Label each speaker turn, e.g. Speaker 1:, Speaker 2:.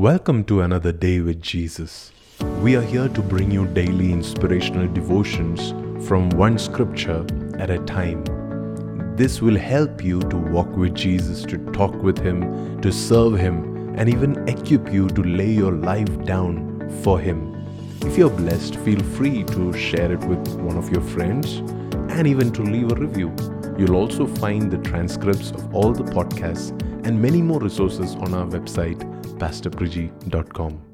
Speaker 1: Welcome to another day with Jesus. We are here to bring you daily inspirational devotions from one scripture at a time. This will help you to walk with Jesus, to talk with Him, to serve Him, and even equip you to lay your life down for Him. If you're blessed, feel free to share it with one of your friends and even to leave a review. You'll also find the transcripts of all the podcasts and many more resources on our website, pastorpriji.com.